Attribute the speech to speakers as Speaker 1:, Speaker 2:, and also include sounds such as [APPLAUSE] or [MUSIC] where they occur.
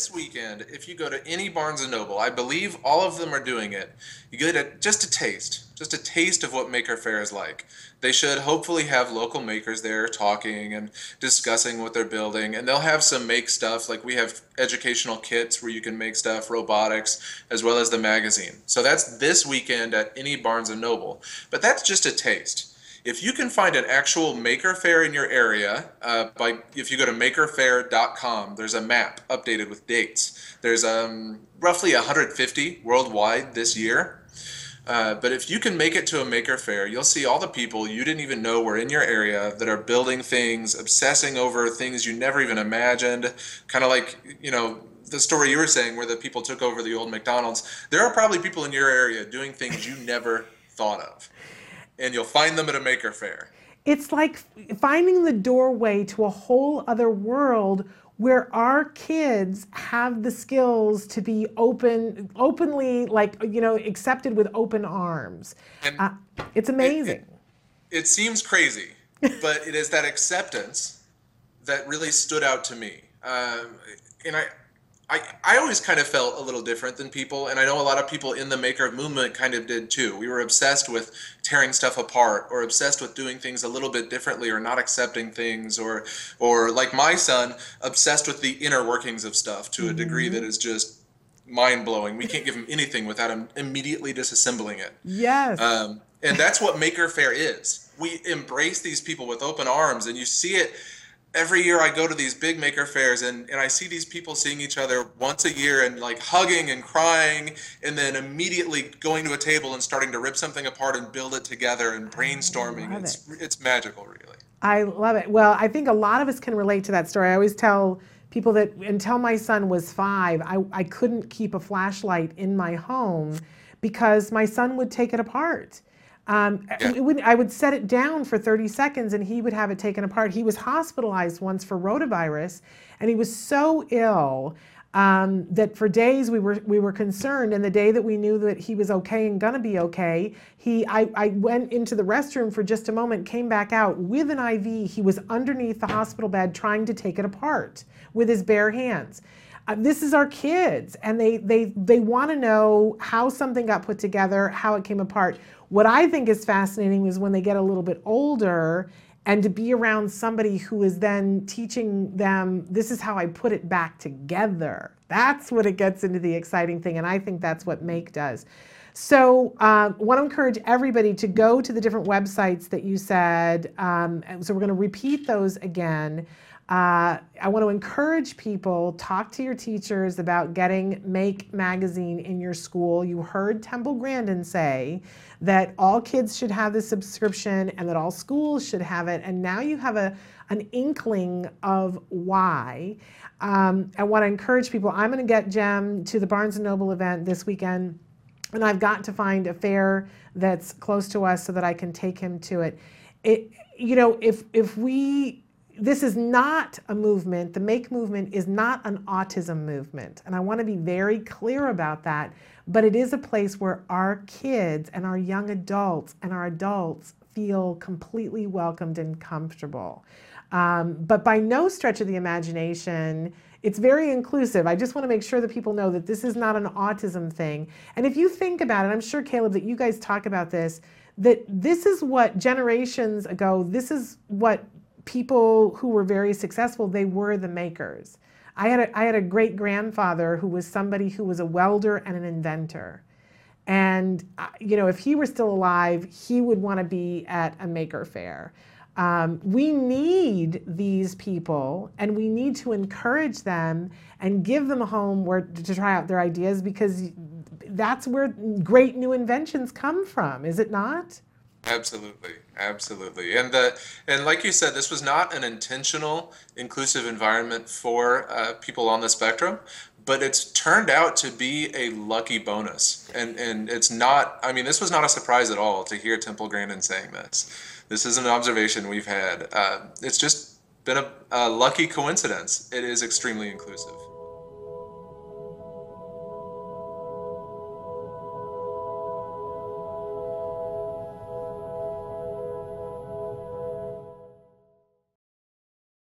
Speaker 1: this weekend, if you go to any Barnes and Noble, I believe all of them are doing it. You get a, just a taste, just a taste of what Maker Faire is like. They should hopefully have local makers there talking and discussing what they're building, and they'll have some make stuff like we have educational kits where you can make stuff, robotics, as well as the magazine. So that's this weekend at any Barnes and Noble. But that's just a taste if you can find an actual maker faire in your area uh, by if you go to makerfaire.com there's a map updated with dates. There's um, roughly 150 worldwide this year. Uh, but if you can make it to a maker faire you'll see all the people you didn't even know were in your area that are building things obsessing over things you never even imagined. Kind of like you know the story you were saying where the people took over the old mcdonald's. There are probably people in your area doing things you never thought of and you'll find them at a maker faire.
Speaker 2: It's like finding the doorway to a whole other world where our kids have the skills to be open, openly, like, you know, accepted with open arms. Uh, it's amazing.
Speaker 1: It, it, it seems crazy, [LAUGHS] but it is that acceptance that really stood out to me. Um, and I, I, I always kind of felt a little different than people, and I know a lot of people in the maker of movement kind of did too. We were obsessed with tearing stuff apart, or obsessed with doing things a little bit differently, or not accepting things, or or like my son, obsessed with the inner workings of stuff to a degree that mm-hmm. is just mind blowing. We can't give him anything without him immediately disassembling it.
Speaker 2: Yes.
Speaker 1: Um, and that's what Maker Faire is. We embrace these people with open arms, and you see it every year I go to these big maker faires and, and I see these people seeing each other once a year and like hugging and crying and then immediately going to a table and starting to rip something apart and build it together and brainstorming. It's it. it's magical really.
Speaker 2: I love it. Well, I think a lot of us can relate to that story. I always tell people that until my son was five, I, I couldn't keep a flashlight in my home because my son would take it apart um, yeah. would, I would set it down for 30 seconds and he would have it taken apart. He was hospitalized once for rotavirus and he was so ill um, that for days we were we were concerned. And the day that we knew that he was okay and gonna be okay, he I, I went into the restroom for just a moment, came back out with an IV. He was underneath the hospital bed trying to take it apart with his bare hands. Uh, this is our kids, and they they they want to know how something got put together, how it came apart. What I think is fascinating is when they get a little bit older and to be around somebody who is then teaching them this is how I put it back together. That's what it gets into the exciting thing, and I think that's what Make does. So, uh, want to encourage everybody to go to the different websites that you said. Um, so, we're going to repeat those again. Uh, I want to encourage people talk to your teachers about getting Make Magazine in your school. You heard Temple Grandin say that all kids should have this subscription and that all schools should have it. And now you have a, an inkling of why. Um, I want to encourage people. I'm going to get Jem to the Barnes and Noble event this weekend, and I've got to find a fair that's close to us so that I can take him to it. It, you know, if if we this is not a movement, the MAKE movement is not an autism movement. And I want to be very clear about that. But it is a place where our kids and our young adults and our adults feel completely welcomed and comfortable. Um, but by no stretch of the imagination, it's very inclusive. I just want to make sure that people know that this is not an autism thing. And if you think about it, I'm sure, Caleb, that you guys talk about this, that this is what generations ago, this is what people who were very successful, they were the makers. I had a, I had a great grandfather who was somebody who was a welder and an inventor. And, uh, you know, if he were still alive, he would want to be at a maker faire. Um, we need these people and we need to encourage them and give them a home where to try out their ideas because that's where great new inventions come from, is it not?
Speaker 1: Absolutely, absolutely, and the and like you said, this was not an intentional inclusive environment for uh, people on the spectrum, but it's turned out to be a lucky bonus, and and it's not. I mean, this was not a surprise at all to hear Temple Grandin saying this. This is an observation we've had. Uh, it's just been a, a lucky coincidence. It is extremely inclusive.